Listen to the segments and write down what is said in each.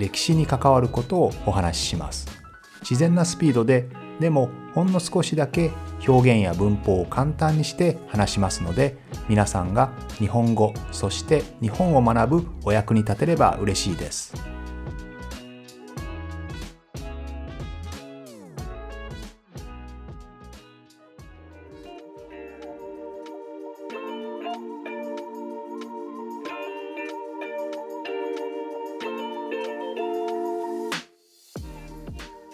歴史に関わることをお話しします自然なスピードででもほんの少しだけ表現や文法を簡単にして話しますので皆さんが日本語そして日本を学ぶお役に立てれば嬉しいです。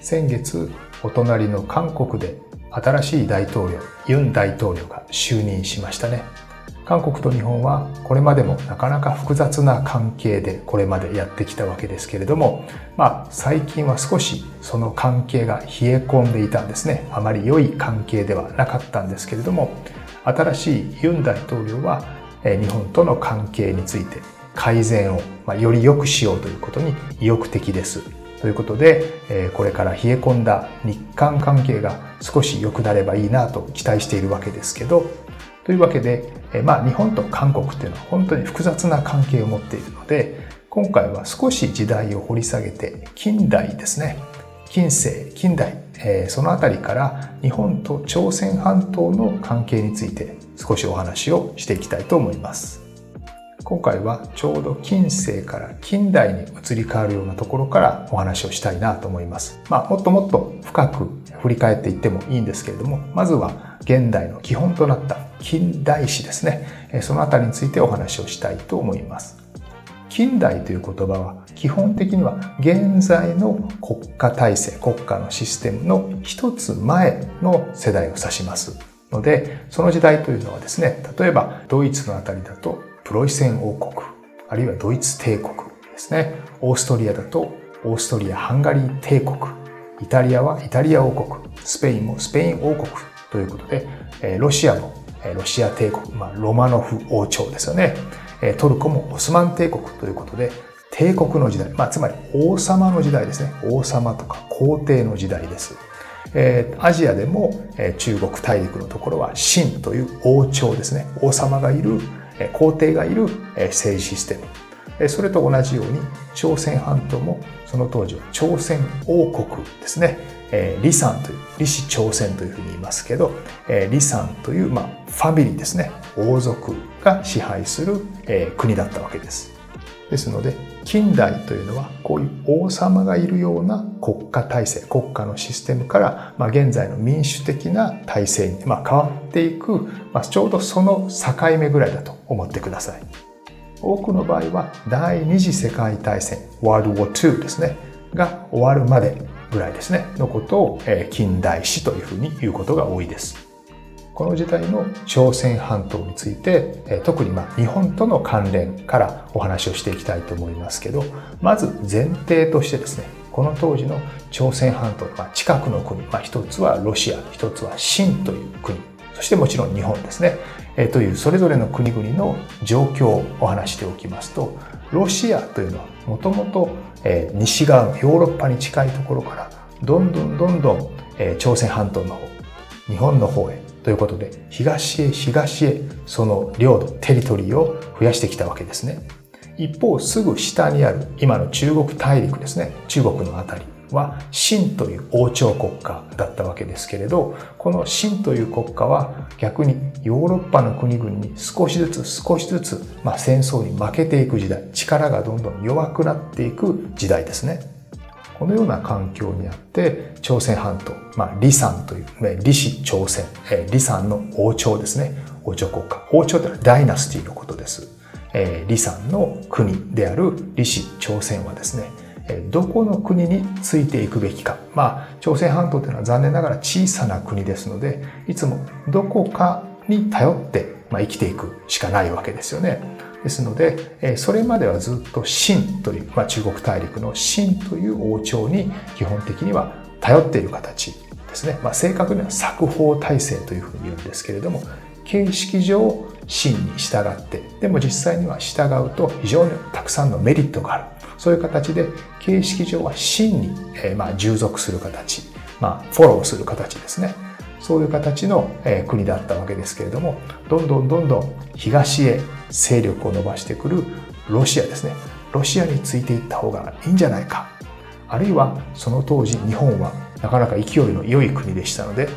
先月お隣の韓国で新しい大統領ユン大統領が就任しましたね。韓国と日本はこれまでもなかなか複雑な関係でこれまでやってきたわけですけれどもまあ最近は少しその関係が冷え込んでいたんですね。あまり良い関係ではなかったんですけれども新しいユン大統領は日本との関係について改善をより良くしようということに意欲的です。ということで、えこれから冷え込んだ日韓関係が少し良くなればいいなと期待しているわけですけど、というわけで、えまあ日本と韓国っていうのは本当に複雑な関係を持っているので、今回は少し時代を掘り下げて近代ですね。近世、近代、えそのあたりから日本と朝鮮半島の関係について少しお話をしていきたいと思います。今回はちょうど近世から近代に移り変わるようなところからお話をしたいなと思います。まあ、もっともっと深く振り返っていってもいいんですけれども、まずは現代の基本となった近代史ですね。そのあたりについてお話をしたいと思います。近代という言葉は基本的には現在の国家体制、国家のシステムの一つ前の世代を指しますので、その時代というのはですね、例えばドイツのあたりだとプロイセン王国、あるいはドイツ帝国ですね。オーストリアだとオーストリア・ハンガリー帝国、イタリアはイタリア王国、スペインもスペイン王国ということで、ロシアもロシア帝国、まあ、ロマノフ王朝ですよね。トルコもオスマン帝国ということで、帝国の時代、まあ、つまり王様の時代ですね。王様とか皇帝の時代です。アジアでも中国大陸のところは秦という王朝ですね。王様がいる皇帝がいる政治システム。それと同じように朝鮮半島もその当時は朝鮮王国ですね。李さんという李氏朝鮮というふうに言いますけど李さんという、まあ、ファミリーですね。王族が支配する国だったわけです。ですので近代というのはこういう王様がいるような国家体制国家のシステムから、まあ、現在の民主的な体制に、まあ、変わっていく、まあ、ちょうどその境目ぐらいだと思ってください。多くの場合は第二次世界大戦ワールドウォー2ですねが終わるまでぐらいですねのことを近代史というふうに言うことが多いです。この時代の朝鮮半島について特にま日本との関連からお話をしていきたいと思いますけどまず前提としてですねこの当時の朝鮮半島の近くの国、まあ、一つはロシア一つは清という国そしてもちろん日本ですね、えというそれぞれの国々の状況をお話しておきますとロシアというのはもともと西側のヨーロッパに近いところからどんどんどんどん朝鮮半島の方日本の方へということで、東へ東へその領土、テリトリーを増やしてきたわけですね。一方、すぐ下にある今の中国大陸ですね。中国のあたりは清という王朝国家だったわけですけれど、この清という国家は逆にヨーロッパの国々に少しずつ少しずつ、まあ、戦争に負けていく時代、力がどんどん弱くなっていく時代ですね。このような環境にあって朝鮮半島、まあ、李さんという李氏朝鮮李さんの王朝ですね王朝国家王朝というのはダイナスティのことです李さんの国である李氏朝鮮はですねどこの国についていくべきか。まあ、朝鮮半島というのは残念ながら小さな国ですので、いつもどこかに頼って、まあ、生きていくしかないわけですよね。ですので、それまではずっと秦という、まあ、中国大陸の秦という王朝に基本的には頼っている形ですね。まあ、正確には作法体制というふうに言うんですけれども、形式上秦に従って、でも実際には従うと非常にたくさんのメリットがある。そういう形で形式上は秦に、えー、まあ従属する形、まあフォローする形ですね。そういう形の国だったわけですけれども、どんどんどんどん東へ勢力を伸ばしてくるロシアですね。ロシアについていった方がいいんじゃないか。あるいはその当時日本はなかなか勢いの良い国でしたので、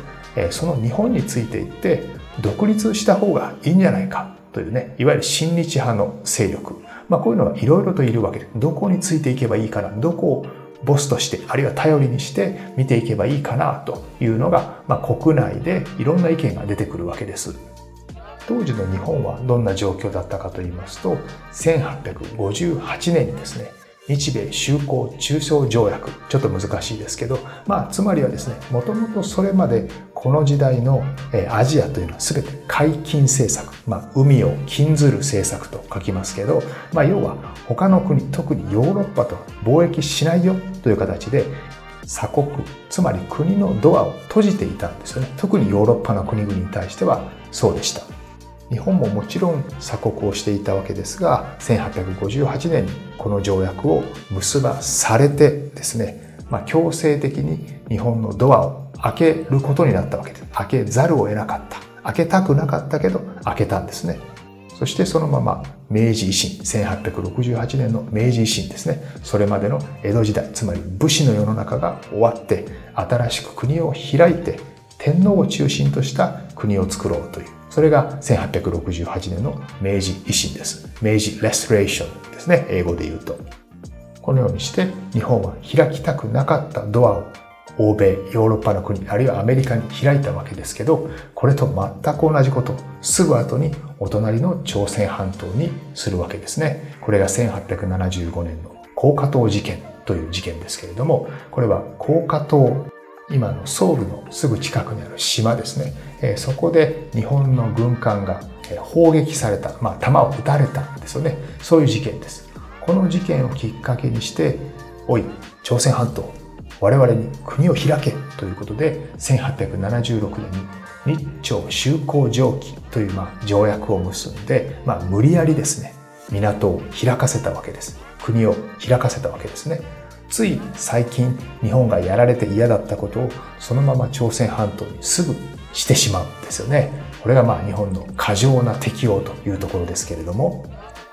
その日本についていって独立した方がいいんじゃないかというね、いわゆる親日派の勢力。まあこういうのがいろいろといるわけで。どこについていけばいいかな、どこをボスとして、あるいは頼りにして見ていけばいいかなというのが、まあ、国内でいろんな意見が出てくるわけです。当時の日本はどんな状況だったかと言いますと、1858年にですね、日米修好中小条約、ちょっと難しいですけど、まあ、つまりはですね、もともとそれまでこの時代のアジアというのは全て解禁政策、まあ、海を禁ずる政策と書きますけど、まあ、要は他の国、特にヨーロッパと貿易しないよという形で、鎖国、つまり国のドアを閉じていたんですよね。特にヨーロッパの国々に対してはそうでした。日本ももちろん鎖国をしていたわけですが1858年にこの条約を結ばされてですね、まあ、強制的に日本のドアを開けることになったわけです。開けざるを得なかった。開けたくなかったけど開けたんですね。そしてそのまま明治維新1868年の明治維新ですね。それまでの江戸時代つまり武士の世の中が終わって新しく国を開いて天皇を中心とした国を作ろうというそれが1868年の明治維新です。明治レストレーションですね、英語で言うと。このようにして日本は開きたくなかったドアを欧米、ヨーロッパの国、あるいはアメリカに開いたわけですけど、これと全く同じこと、すぐ後にお隣の朝鮮半島にするわけですね。これが1875年の高架島事件という事件ですけれども、これは高架島今のソウルのすぐ近くにある島ですね、えそこで日本の軍艦が砲撃された、まあ、弾を撃たれたんですよね。そういう事件です。この事件をきっかけにして、おい、朝鮮半島、我々に国を開けということで、1876年に日朝修好条記という、まあ、条約を結んで、まあ、無理やりですね、港を開かせたわけです。国を開かせたわけですね。つい最近日本がやられて嫌だったことをそのまま朝鮮半島にすぐしてしまうんですよね。これがまあ日本の過剰な適応というところですけれども、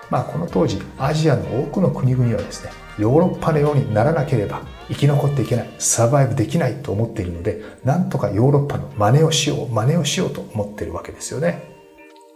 まあこの当時アジアの多くの国々はですね、ヨーロッパのようにならなければ生き残っていけない、サバイブできないと思っているので、なんとかヨーロッパの真似をしよう、真似をしようと思っているわけですよね。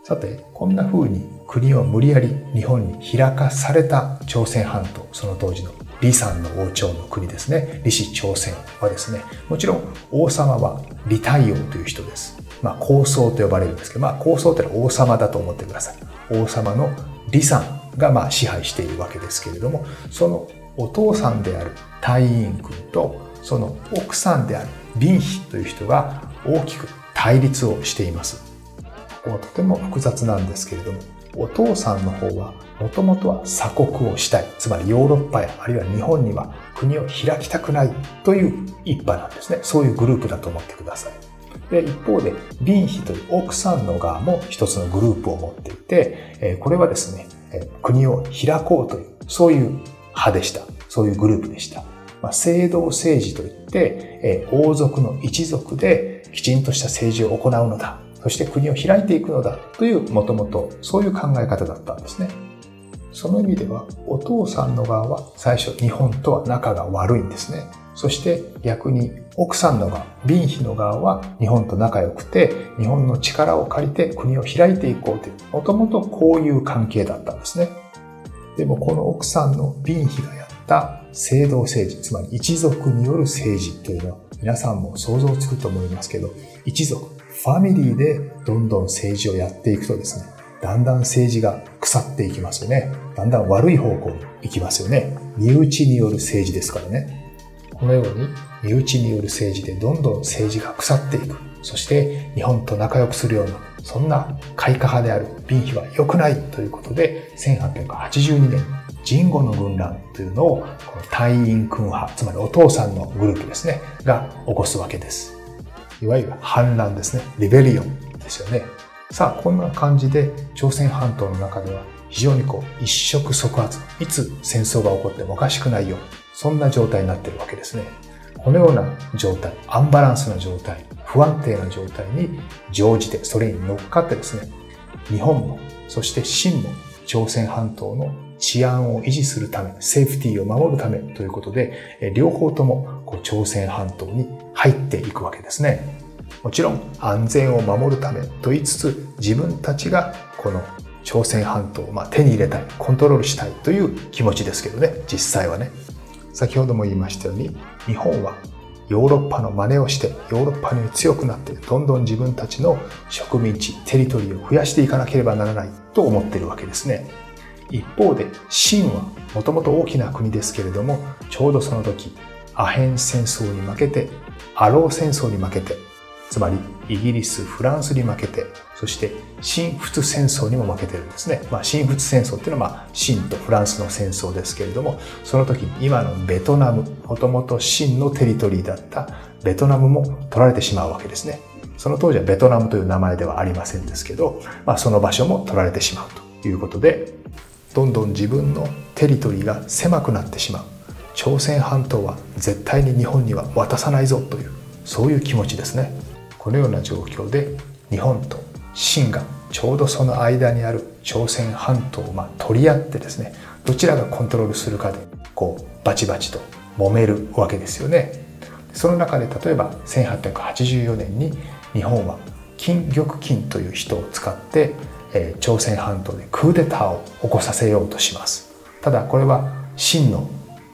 さて、こんな風に国を無理やり日本に開かされた朝鮮半島、その当時の李さんの王朝の国ですね。李氏朝鮮はですね、もちろん王様は李太陽という人です。まあ、高僧と呼ばれるんですけど、まあ、高僧ってのは王様だと思ってください。王様の李さんがまあ支配しているわけですけれども、そのお父さんである太陰君と、その奥さんである林妃という人が大きく対立をしています。ここはとても複雑なんですけれども、お父さんの方はもともとは鎖国をしたい。つまりヨーロッパやあるいは日本には国を開きたくないという一派なんですね。そういうグループだと思ってください。で、一方で、ビンヒという奥さんの側も一つのグループを持っていて、これはですね、国を開こうという、そういう派でした。そういうグループでした。まあ、制度政治といって、王族の一族できちんとした政治を行うのだそして国を開いていくのだというもともとそういう考え方だったんですね。その意味ではお父さんの側は最初日本とは仲が悪いんですね。そして逆に奥さんの側、ビンヒの側は日本と仲良くて日本の力を借りて国を開いていこうという、もともとこういう関係だったんですね。でもこの奥さんのビンヒがやった制度政治、つまり一族による政治というのは皆さんも想像つくと思いますけど、一族、ファミリーでどんどん政治をやっていくとですね、だんだん政治が腐っていきますよね。だんだん悪い方向に行きますよね。身内による政治ですからね。このように身内による政治でどんどん政治が腐っていく。そして日本と仲良くするようなそんな開化派である敏妃は良くないということで、1882年、ジンゴの軍乱というのを、この隊員軍派、つまりお父さんのグループですね、が起こすわけです。いわゆる反乱ですね。リベリオンですよね。さあ、こんな感じで朝鮮半島の中では非常にこう一触即発、いつ戦争が起こってもおかしくないよ。そんな状態になっているわけですね。このような状態、アンバランスな状態、不安定な状態に乗じて、それに乗っかってですね、日本も、そして清も朝鮮半島の治安を維持するため、セーフティーを守るためということで、両方ともこう朝鮮半島に入っていくわけですね。もちろん安全を守るためと言いつつ、自分たちがこの朝鮮半島をま手に入れたい、コントロールしたいという気持ちですけどね、実際はね。先ほども言いましたように、日本はヨーロッパの真似をしてヨーロッパに強くなってどんどん自分たちの植民地、テリトリーを増やしていかなければならないと思っているわけですね。一方で、清はもともと大きな国ですけれども、ちょうどその時、アヘン戦争に負けて、アロー戦争に負けて、つまりイギリス、フランスに負けて、そして新仏戦争にも負けてるんですね。まあ、新仏戦争っていうのは、まあ、清とフランスの戦争ですけれども、その時に今のベトナム、もともと清のテリトリーだったベトナムも取られてしまうわけですね。その当時はベトナムという名前ではありませんですけど、まあ、その場所も取られてしまうということで、どんどん自分のテリトリーが狭くなってしまう朝鮮半島は絶対に日本には渡さないぞというそういう気持ちですねこのような状況で日本と清がちょうどその間にある朝鮮半島をま取り合ってですねどちらがコントロールするかでこうバチバチと揉めるわけですよね。その中で例えば1884年に日本は金玉金という人を使ってえ朝鮮半島でクーデターを起こさせようとします。ただこれは真の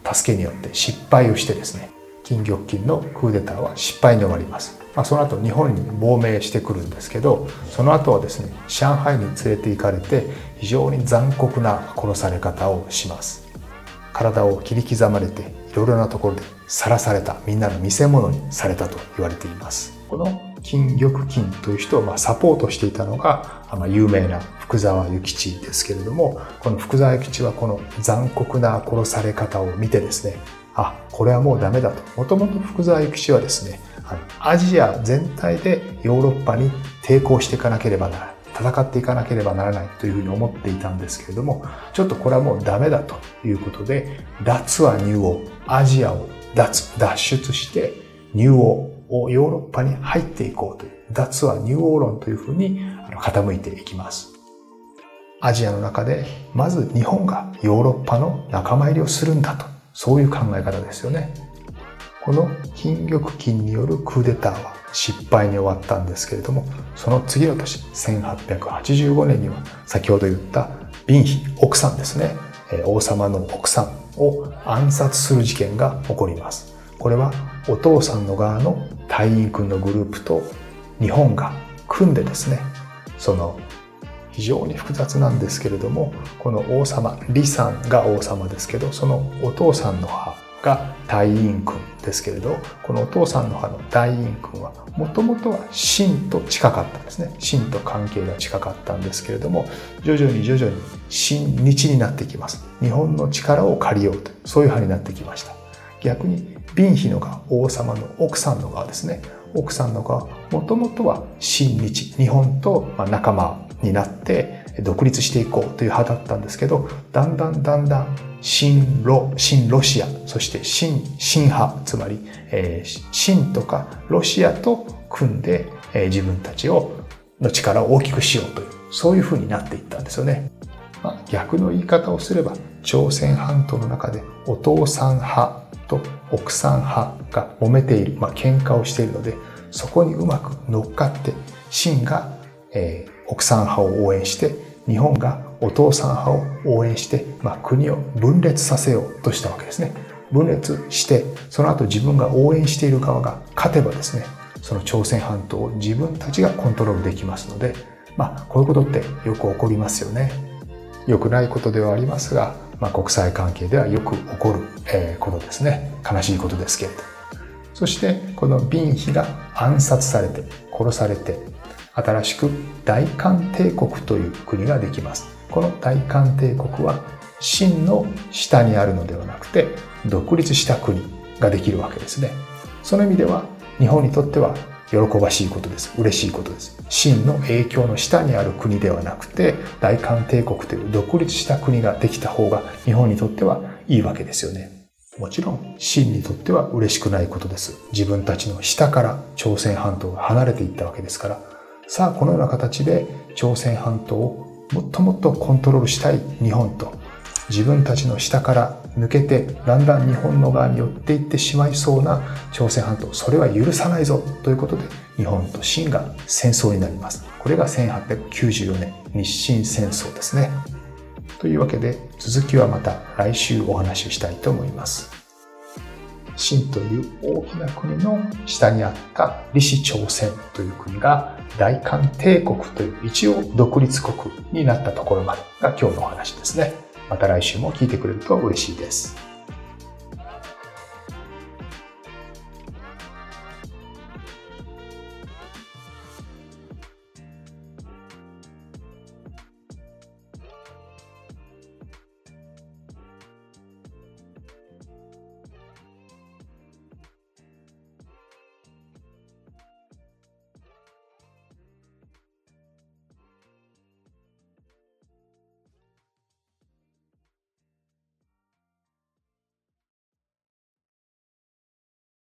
助けによって失敗をしてですね金玉金のクーデターは失敗に終わります、まあ、その後日本に亡命してくるんですけどその後はですね上海に連れて行かれて非常に残酷な殺され方をします体を切り刻まれていろいろなところでさらされたみんなの見せ物にされたと言われていますこの金玉金という人をまサポートしていたのが、ま有名な福沢諭吉ですけれども、この福沢諭吉はこの残酷な殺され方を見てですね、あ、これはもうダメだと。もともと福沢諭吉はですね、アジア全体でヨーロッパに抵抗していかなければならない。戦っていかなければならないというふうに思っていたんですけれども、ちょっとこれはもうダメだということで、脱は入王、アジアを脱、脱出して入王、をヨーロッパに入っていこうという、脱はニューオーロンというふうに傾いていきます。アジアの中で、まず日本がヨーロッパの仲間入りをするんだと、そういう考え方ですよね。この金玉金によるクーデターは失敗に終わったんですけれども、その次の年、1885年には先ほど言ったビンヒ、奥さんですね、王様の奥さんを暗殺する事件が起こります。これはお父さんの側の隊員君のグループと日本が組んでですねその非常に複雑なんですけれどもこの王様李さんが王様ですけどそのお父さんの母が隊員君ですけれどこのお父さんの母の隊員君はもともとは秦と近かったんですね。秦と関係が近かったんですけれども徐々に徐々に秦日になってきます。日本の力を借りようとそういう派になってきました。逆に敏妃の側王様の奥さんの側ですね。奥さんの側もともとは親日日本と仲間になって独立していこうという派だったんですけどだんだんだんだん新ロ新ロシアそして新新派つまり、えー、新とかロシアと組んで、えー、自分たちをの力を大きくしようというそういうふうになっていったんですよね。まあ、逆の言い方をすれば朝鮮半島の中でお父さん派と奥さん派が揉めている、まあ、喧嘩をしているので、そこにうまく乗っかって、秦が、えー、奥さん派を応援して、日本がお父さん派を応援して、まあ、国を分裂させようとしたわけですね。分裂して、その後自分が応援している側が勝てばですね、その朝鮮半島を自分たちがコントロールできますので、まあ、こういうことってよく起こりますよね。良くないことではありますが、まあ、国際関係ではよく起こる、えことですね。悲しいことですけれど。そして、このビン妃が暗殺されて、殺されて、新しく大韓帝国という国ができます。この大韓帝国は秦の下にあるのではなくて独立した国ができるわけですね。その意味では日本にとっては喜ばしいことです。嬉しいことです。秦の影響の下にある国ではなくて大韓帝国という独立した国ができた方が日本にとってはいいわけですよね。もちろん秦にとっては嬉しくないことです。自分たちの下から朝鮮半島が離れていったわけですから。さあこのような形で朝鮮半島をもっともっとコントロールしたい日本と自分たちの下から抜けてだんだん日本の側に寄っていってしまいそうな朝鮮半島それは許さないぞということで日本と清が戦争になります。これが1894年日清戦争ですね。というわけで続きはまた来週お話ししたいと思います。清という大きな国の下にあった李氏朝鮮という国が大韓帝国という一応独立国になったところまでが今日のお話ですね。また来週も聞いてくれると嬉しいです。